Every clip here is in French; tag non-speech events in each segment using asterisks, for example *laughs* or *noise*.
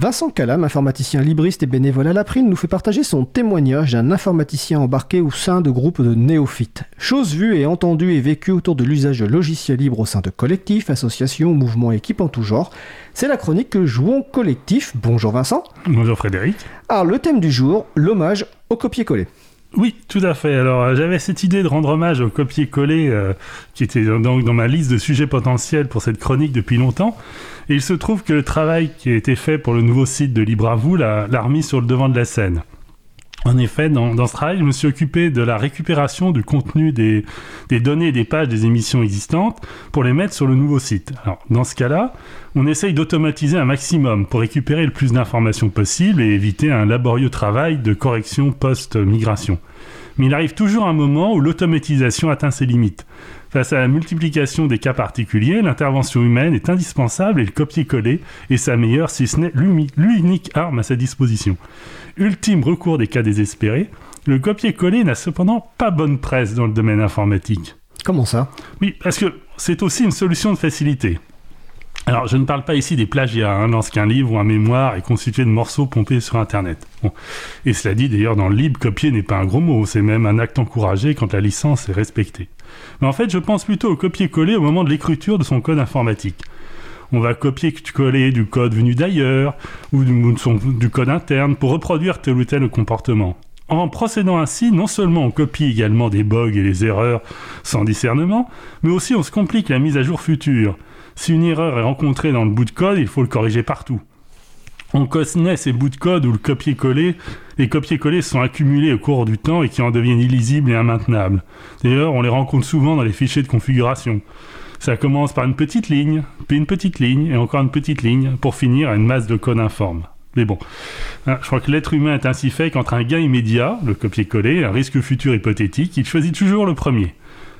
Vincent Calam, informaticien libriste et bénévole à l'April, nous fait partager son témoignage d'un informaticien embarqué au sein de groupes de néophytes. Chose vue et entendue et vécue autour de l'usage de logiciels libres au sein de collectifs, associations, mouvements, équipes en tout genre. C'est la chronique que Jouons Collectif. Bonjour Vincent. Bonjour Frédéric. Alors le thème du jour, l'hommage au copier-coller. Oui, tout à fait. Alors, euh, j'avais cette idée de rendre hommage au copier-coller euh, qui était donc dans ma liste de sujets potentiels pour cette chronique depuis longtemps. Et il se trouve que le travail qui a été fait pour le nouveau site de Libre à vous l'a remis sur le devant de la scène. En effet, dans, ce travail, je me suis occupé de la récupération du contenu des, données et des pages des émissions existantes pour les mettre sur le nouveau site. Alors, dans ce cas-là, on essaye d'automatiser un maximum pour récupérer le plus d'informations possible et éviter un laborieux travail de correction post-migration. Mais il arrive toujours un moment où l'automatisation atteint ses limites. Face à la multiplication des cas particuliers, l'intervention humaine est indispensable et le copier-coller est sa meilleure, si ce n'est l'unique arme à sa disposition. Ultime recours des cas désespérés, le copier-coller n'a cependant pas bonne presse dans le domaine informatique. Comment ça? Oui, parce que c'est aussi une solution de facilité. Alors, je ne parle pas ici des plagiats, hein, lorsqu'un livre ou un mémoire est constitué de morceaux pompés sur Internet. Et cela dit, d'ailleurs, dans le libre, copier n'est pas un gros mot, c'est même un acte encouragé quand la licence est respectée. Mais en fait, je pense plutôt au copier-coller au moment de l'écriture de son code informatique. On va copier-coller du code venu d'ailleurs, ou du, code interne, pour reproduire tel ou tel comportement. En procédant ainsi, non seulement on copie également des bugs et des erreurs sans discernement, mais aussi on se complique la mise à jour future si une erreur est rencontrée dans le bout de code, il faut le corriger partout. On connaît ces bouts de code où le copier-coller, les copier-coller sont accumulés au cours du temps et qui en deviennent illisibles et immaintenables. D'ailleurs, on les rencontre souvent dans les fichiers de configuration. Ça commence par une petite ligne, puis une petite ligne, et encore une petite ligne, pour finir à une masse de code informe. Mais bon, hein, je crois que l'être humain est ainsi fait qu'entre un gain immédiat, le copier-coller, et un risque futur hypothétique, il choisit toujours le premier.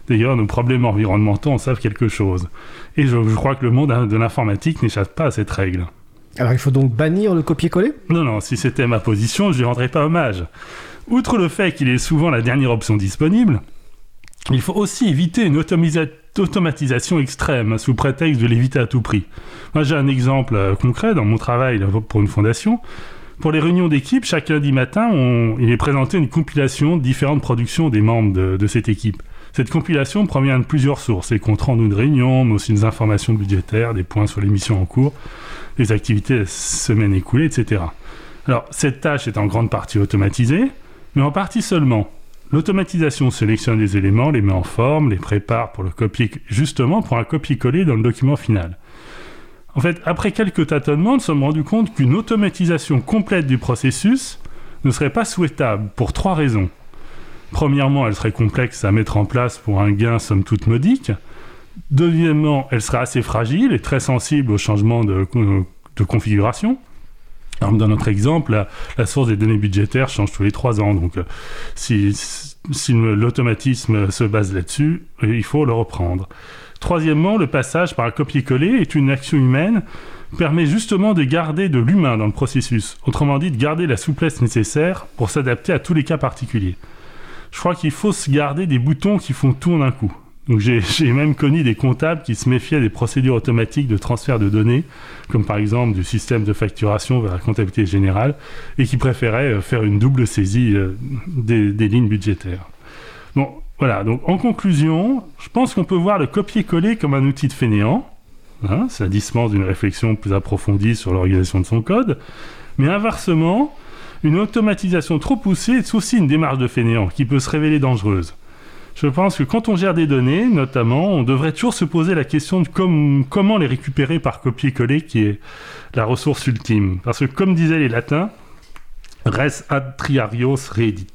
D'ailleurs, nos problèmes environnementaux en savent quelque chose. Et je, crois que le monde de l'informatique n'échappe pas à cette règle. Alors il faut donc bannir le copier-coller? Non, non, si c'était ma position, je lui rendrais pas hommage. Outre le fait qu'il est souvent la dernière option disponible, il faut aussi éviter une automatisation extrême sous prétexte de l'éviter à tout prix. Moi j'ai un exemple euh, concret dans mon travail pour une fondation. Pour les réunions d'équipe, chaque lundi matin, il est présenté une compilation de différentes productions des membres de cette équipe. Cette compilation provient de plusieurs sources, les comptes rendus de réunion, mais aussi des informations budgétaires, des points sur les missions en cours, les activités de la semaine écoulée, etc. Alors, cette tâche est en grande partie automatisée, mais en partie seulement. L'automatisation sélectionne les éléments, les met en forme, les prépare pour le copier, justement pour un copier-coller dans le document final. En fait, après quelques tâtonnements, nous sommes rendus compte qu'une automatisation complète du processus ne serait pas souhaitable pour trois raisons. Premièrement, elle serait complexe à mettre en place pour un gain somme toute modique. Deuxièmement, elle serait assez fragile et très sensible aux changements de, configuration. dans notre exemple, la, source des données budgétaires change tous les trois ans. Donc, euh, si, si l'automatisme se base là-dessus, euh, il faut le reprendre. Troisièmement, le passage par un copier-coller est une action humaine permet justement de garder de l'humain dans le processus, autrement dit de garder la souplesse nécessaire pour s'adapter à tous les cas particuliers je crois qu'il faut se garder des boutons qui font tout en un coup. Donc *laughs* j'ai même connu des comptables qui se méfiaient des procédures automatiques de transfert de données, comme par exemple du système de facturation vers la comptabilité générale, et qui préféraient euh, faire une double saisie euh, des, lignes budgétaires. Bon, voilà, donc en conclusion, je pense qu'on peut voir le copier-coller comme un outil de fainéant, hein, ça dispense d'une réflexion plus approfondie sur l'organisation de son code, mais inversement, une automatisation trop poussée est aussi une démarche de fainéant qui peut se révéler dangereuse. Je pense que quand on gère des données, notamment, on devrait toujours se poser la question de comment les récupérer par copier-coller, qui est la ressource ultime. Parce que, comme disaient les latins, res ad triarios reedit.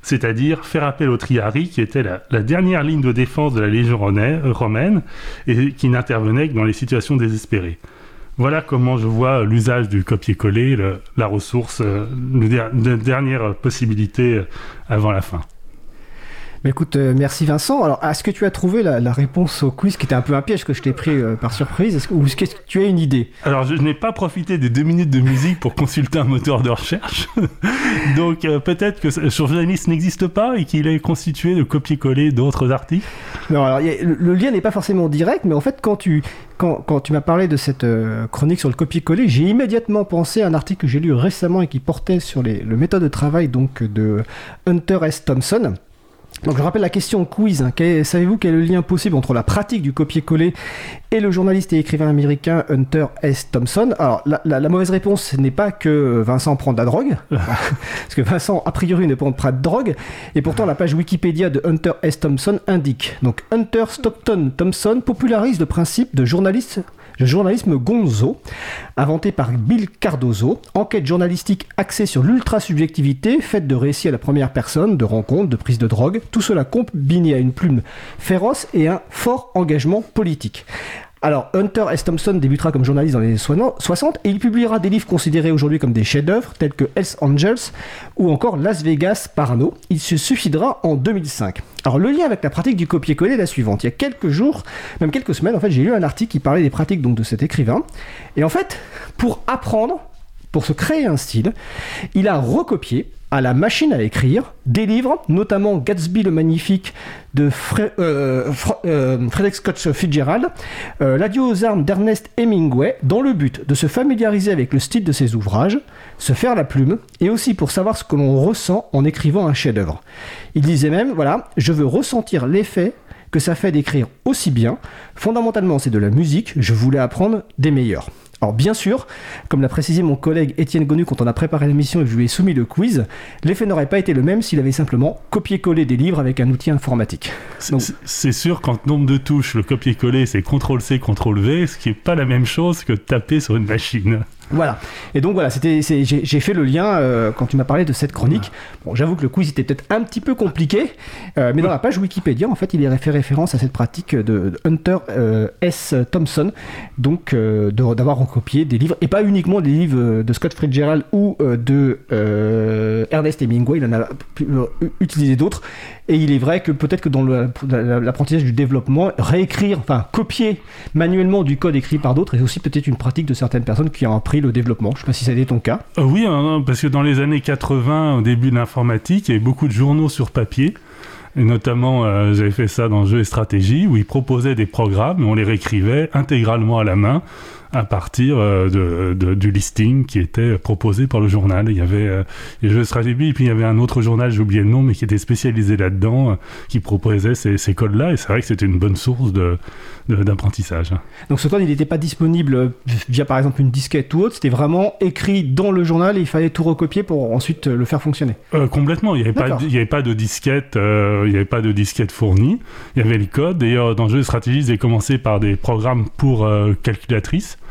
C'est-à-dire faire appel au triari, qui était la, la, dernière ligne de défense de la Légion romaine, et qui n'intervenait que dans les situations désespérées. Voilà comment je vois l'usage du copier-coller, la ressource, euh, la dernière possibilité avant la fin. Bah, écoute, euh, merci Vincent. Alors, est-ce que tu as trouvé la, la réponse au quiz qui était un peu un piège que je t'ai pris euh, par surprise? Est-ce que, Ou est-ce que tu as une idée? Alors, je n'ai pas profité des deux minutes de musique pour consulter un moteur de recherche. *laughs* Donc, euh, peut-être que ce journaliste n'existe pas et qu'il est constitué de copier-coller d'autres articles. Non, alors, a- le, le lien n'est pas forcément direct, mais en fait, quand tu, quand, quand tu m'as parlé de cette euh, chronique sur le copier-coller, j'ai immédiatement pensé à un article que j'ai lu récemment et qui portait sur les, le méthode de travail donc, de Hunter S. Thompson. Donc je rappelle la question quiz. hein. Savez-vous quel est le lien possible entre la pratique du copier-coller et le journaliste et écrivain américain Hunter S. Thompson? Alors la, la- la mauvaise réponse ce n'est pas que Vincent prend de la drogue, *laughs* parce que Vincent a priori ne prend pas de drogue, et pourtant la page Wikipédia de Hunter S. Thompson indique. Donc Hunter Stockton Thompson popularise le principe de journaliste le journalisme gonzo, inventé par Bill Cardozo, enquête journalistique axée sur l'ultra-subjectivité, faite de récits à la première personne, de rencontres, de prises de drogue, tout cela combiné à une plume féroce et un fort engagement politique. Alors, Hunter S. Thompson débutera comme journaliste dans les années 60 et il publiera des livres considérés aujourd'hui comme des chefs-d'œuvre tels que Hells Angels ou encore Las Vegas Parano. Il se suicidera en 2005. Alors, le lien avec la pratique du copier-coller est la suivante. Il y a quelques jours, même quelques semaines, en fait, j'ai lu un article qui parlait des pratiques donc, de cet écrivain. Et en fait, pour apprendre, pour se créer un style, il a recopié à la machine à écrire des livres, notamment Gatsby le Magnifique de Fre- euh, euh, Frederick Scott Fitzgerald, euh, L'adieu aux armes d'Ernest Hemingway, dans le but de se familiariser avec le style de ses ouvrages, se faire la plume, et aussi pour savoir ce que l'on ressent en écrivant un chef-d'œuvre. Il disait même, voilà, je veux ressentir l'effet que ça fait d'écrire aussi bien. Fondamentalement, c'est de la musique, je voulais apprendre des meilleurs. Alors bien sûr, comme l'a précisé mon collègue Étienne Gonu quand on a préparé l'émission et que je lui ai soumis le quiz, l'effet n'aurait pas été le même s'il avait simplement copié-collé des livres avec un outil informatique. C'est- sûr qu'en nombre de touches, le copier-coller, c'est CTRL-C, CTRL-V, ce qui n'est pas la même chose que taper sur une machine. Voilà. Et donc voilà, c'était, j'ai, fait le lien euh, quand tu m'as parlé de cette chronique. Bon, j'avoue que le quiz était peut-être un petit peu compliqué, euh, mais dans la page Wikipédia, en fait, il est fait référence à cette pratique de, de Hunter euh, S. Thompson, donc d'avoir recopié des livres, et pas uniquement des livres de Scott Fitzgerald ou de Ernest Hemingway, il en a pu- utilisé d'autres. Et il est vrai que peut-être que dans l'apprentissage du développement, réécrire, enfin copier manuellement du code écrit par d'autres est aussi peut-être une pratique de certaines personnes qui ont appris le développement. Je sais pas si ça a été ton cas. Euh, oui, hein, parce que dans les années 80, au début de l'informatique, il y avait beaucoup de journaux sur papier. Et notamment, euh, j'avais fait ça dans Jeux et Stratégie, où ils proposaient des programmes et on les réécrivait intégralement à la main à partir euh, de, de- du listing qui était proposé par le journal. Il y avait euh, les Jeux et Stratégie, et puis il y avait un autre journal, j'ai oublié le nom, mais qui était spécialisé là-dedans, euh, qui proposait ces, ces codes-là. Et c'est vrai que c'était une bonne source de- de- d'apprentissage. Donc ce code, il n'était pas disponible via par exemple une disquette ou autre. C'était vraiment écrit dans le journal et il fallait tout recopier pour ensuite le faire fonctionner. Euh, complètement. Il n'y avait, pas de- avait pas de disquette, il y avait pas de disquette fournie. Il y avait le code. D'ailleurs, dans le jeu de stratégie, ils avaient commencé par des programmes pour calculatrice.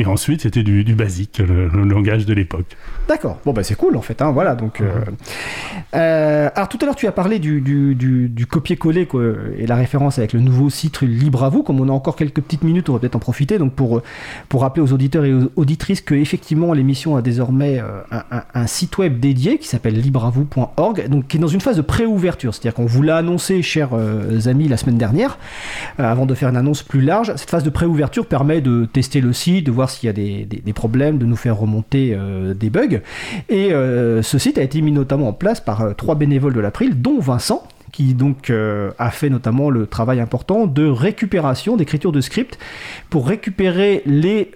Et ensuite, c'était du, basique, le, langage de l'époque. D'accord. Bon bah c'est cool en fait. Hein, voilà. Donc. euh, euh, alors tout à l'heure tu as parlé du, copier-coller et la référence avec le nouveau site Libre à vous. Comme on a encore quelques petites minutes, on va peut-être en profiter. Donc pour rappeler aux auditeurs et aux auditrices que effectivement l'émission a désormais euh, un, site web dédié qui s'appelle libreavou.org, donc qui est dans une phase de pré-ouverture. C'est-à-dire qu'on vous l'a annoncé, chers amis, la semaine dernière, avant de faire une annonce plus large. Cette phase de pré-ouverture permet de tester le site, de voir s'il y a des, des- problèmes, de nous faire remonter euh, des bugs. Et euh, ce site a été mis notamment en place par euh, trois bénévoles de l'April, dont Vincent qui donc a fait notamment le travail important de récupération, d'écriture de script, pour récupérer les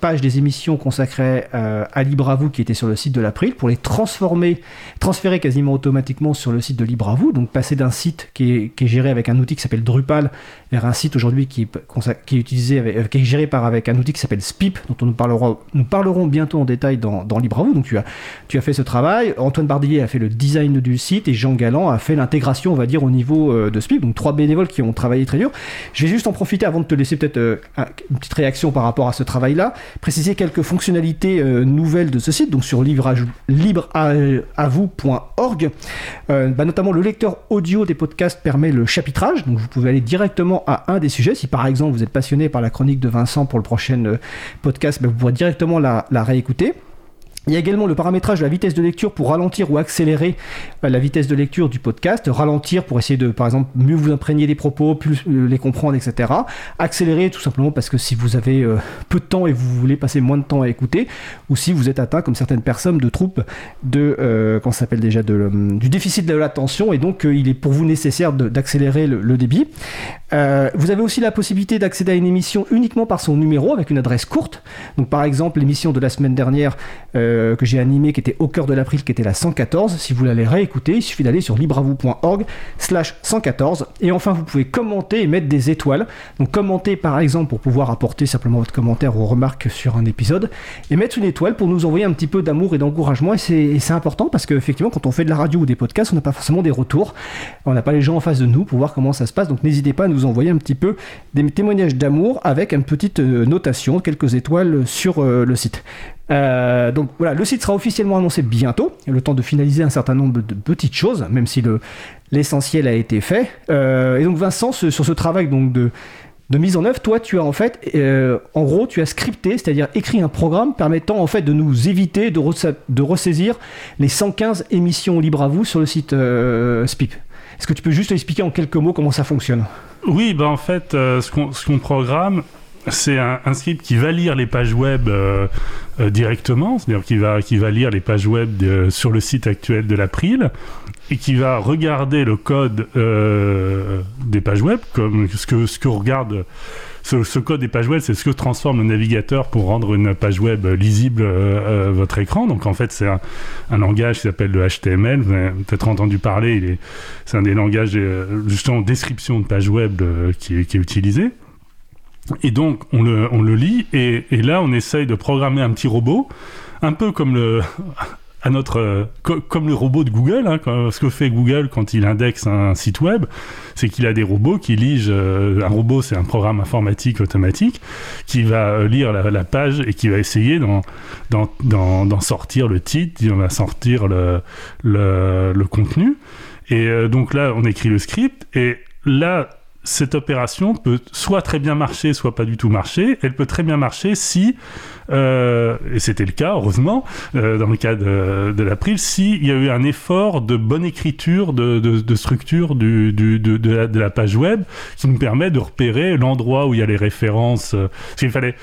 pages des émissions consacrées à Libre à qui étaient sur le site de l'April, pour les transformer, transférer quasiment automatiquement sur le site de Libre donc passer d'un site qui qui est géré avec un outil qui s'appelle Drupal un site aujourd'hui qui, est utilisé avec- euh, qui est géré par avec un outil qui s'appelle Spip, dont on nous parlera, nous parlerons bientôt en détail dans, dans Libre à vous. Donc tu as, tu as fait ce travail. Antoine Bardillier a fait le design du site et Jean Galland a fait l'intégration, on va dire, au niveau euh, de Spip. Donc trois bénévoles qui ont travaillé très dur. Je vais juste en profiter avant de te laisser peut-être euh, un- une petite réaction par rapport à ce travail-là, préciser quelques fonctionnalités nouvelles de ce site. Donc sur libreavou.org, bah, notamment le lecteur audio des podcasts permet le chapitrage. Donc vous pouvez aller directement à un des sujets. Si par exemple vous êtes passionné par la chronique de Vincent pour le prochain euh, podcast, bah, vous pourrez directement la réécouter. Il y a également le paramétrage de la vitesse de lecture pour ralentir ou accélérer euh, la vitesse de lecture du podcast. Ralentir pour essayer de, par exemple, mieux vous imprégner des propos, plus euh, les comprendre, etc. Accélérer tout simplement parce que si vous avez euh, peu de temps et vous voulez passer moins de temps à écouter, ou si vous êtes atteint, comme certaines personnes, de troubles de, euh, ça s'appelle déjà, de, du déficit de l'attention, et donc il est pour vous nécessaire d'accélérer le, débit. vous avez aussi la possibilité d'accéder à une émission uniquement par son numéro avec une adresse courte. Donc par exemple, l'émission de la semaine dernière. Que j'ai animé qui était au cœur de l'April, qui était la 114. Si vous voulez réécouter, il suffit d'aller sur libravou.org slash 114. Et enfin, vous pouvez commenter et mettre des étoiles. Donc commenter par exemple pour pouvoir apporter simplement votre commentaire ou remarque sur un épisode. Et mettre une étoile pour nous envoyer un petit peu d'amour et d'encouragement. Et c'est important parce qu'effectivement, quand on fait de la radio ou des podcasts, on n'a pas forcément des retours. On n'a pas les gens en face de nous pour voir comment ça se passe. Donc n'hésitez pas à nous envoyer un petit peu des témoignages d'amour avec une petite euh, notation, quelques étoiles sur euh, le site. Euh, donc voilà, le site sera officiellement annoncé bientôt. Le temps de finaliser un certain nombre de petites choses, même si l'essentiel a été fait. Euh, et donc Vincent, ce, sur ce travail donc de, mise en œuvre, toi tu as en fait, euh, en gros, tu as scripté, c'est-à-dire écrit un programme permettant en fait de nous éviter de, ressaisir les 115 émissions libres à vous sur le site SPIP. Est-ce que tu peux juste expliquer en quelques mots comment ça fonctionne? Oui, bah en fait, ce qu'on programme, c'est un, un, script qui va lire les pages web euh, euh, directement, c'est-à-dire qui va, qui va lire les pages web sur le site actuel de l'April et qui va regarder le code euh, des pages web, comme ce que, ce que regarde ce, ce, code des pages web, c'est ce que transforme le navigateur pour rendre une page web lisible euh, votre écran. Donc en fait, c'est un, un, langage qui s'appelle le HTML. Vous avez peut-être entendu parler. C'est un des langages justement description de page web qui, qui est utilisé. Et donc, on le, on le lit, et, et, là, on essaye de programmer un petit robot, un peu comme le, à notre, co comme le robot de Google. Hein, ce que fait Google quand il indexe un site web, c'est qu'il a des robots qui lisent. Euh, un robot, c'est un programme informatique automatique qui va euh, lire la, page et qui va essayer d'en sortir le titre, il va sortir le, le, le contenu. Et euh, donc là, on écrit le script, et là, cette opération peut soit très bien marcher, soit pas du tout marcher. Elle peut très bien marcher si, euh, et c'était le cas, heureusement, euh, dans le cas de, de l'April, s'il y a eu un effort de bonne écriture, de, structure de, la, page web qui nous permet de repérer l'endroit où il y a les références. Euh, parce qu'il fallait,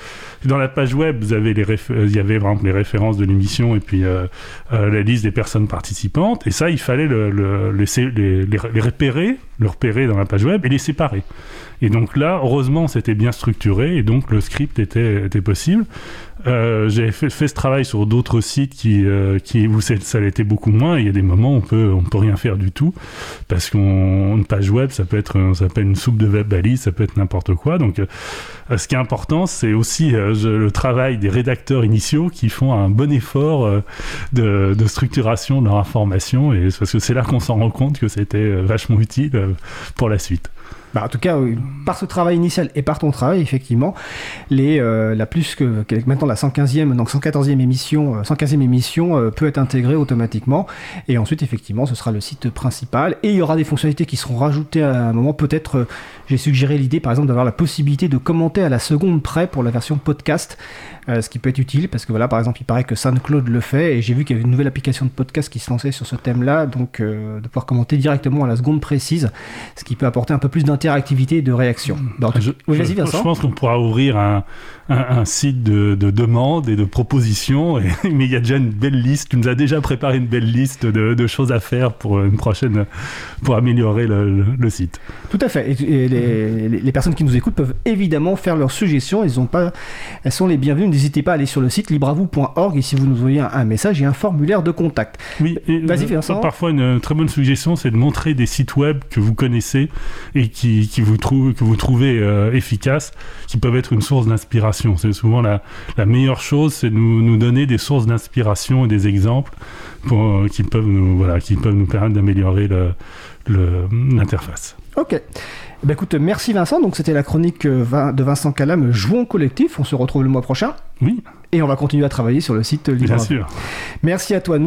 dans la page web, vous avez les il y avait par exemple les références de l'émission et puis la liste des personnes participantes. Et ça, il fallait les, les repérer, le repérer dans la page web et les séparer. Et donc là, heureusement, c'était bien structuré et donc le script était, était possible. Euh, j'ai fait, fait, ce travail sur d'autres sites qui, euh, qui où ça l'était beaucoup moins. Il y a des moments où on peut, on peut rien faire du tout parce qu'une page web, ça peut être, ça peut une soupe de web balise, ça peut être n'importe quoi. Donc, euh, ce qui est important, c'est aussi euh, le travail des rédacteurs initiaux qui font un bon effort euh, de, de, structuration de leur information et parce que c'est là qu'on s'en rend compte que c'était vachement utile pour la suite. Bah, en tout cas, par ce travail initial et par ton travail, effectivement, euh, la plus que, maintenant la 115e, donc 114e émission, euh, 115e émission euh, peut être intégrée automatiquement. Et ensuite, effectivement, ce sera le site principal. Et il y aura des fonctionnalités qui seront rajoutées à un moment. Peut-être, euh, j'ai suggéré l'idée, par exemple, d'avoir la possibilité de commenter à la seconde près pour la version podcast, euh, ce qui peut être utile parce que voilà, par exemple, il paraît que SoundCloud le fait. Et j'ai vu qu'il y avait une nouvelle application de podcast qui se lançait sur ce thème-là. Donc, euh, de pouvoir commenter directement à la seconde précise, ce qui peut apporter un peu plus d'interactivité et de réaction. Donc, je, oui, je, je, pense qu'on pourra ouvrir un, un, un site de, de, demandes et de propositions, et, *laughs* mais il y a déjà une belle liste. Tu nous as déjà préparé une belle liste de, de choses à faire pour une prochaine, pour améliorer le, le, le site. Tout à fait. Et, et les, les, personnes qui nous écoutent peuvent évidemment faire leurs suggestions. Elles, ont pas, elles sont les bienvenues. N'hésitez pas à aller sur le site libravou.org et si vous nous envoyez un, un, message, il y a un formulaire de contact. Oui, vas-y, Vincent. Parfois, une très bonne suggestion, c'est de montrer des sites web que vous connaissez et qui, qui vous trouvent, que vous trouvez euh, efficaces, qui peuvent être une source d'inspiration. C'est souvent la, la, meilleure chose, c'est de nous, nous, donner des sources d'inspiration et des exemples pour, euh, qui, peuvent nous, voilà, qui peuvent nous permettre d'améliorer l'interface. Ok. Eh ben écoute, merci Vincent. Donc c'était la chronique euh, de Vincent Calam, Jouons collectif. On se retrouve le mois prochain. Oui. Et on va continuer à travailler sur le site. Bien sûr. Merci à toi.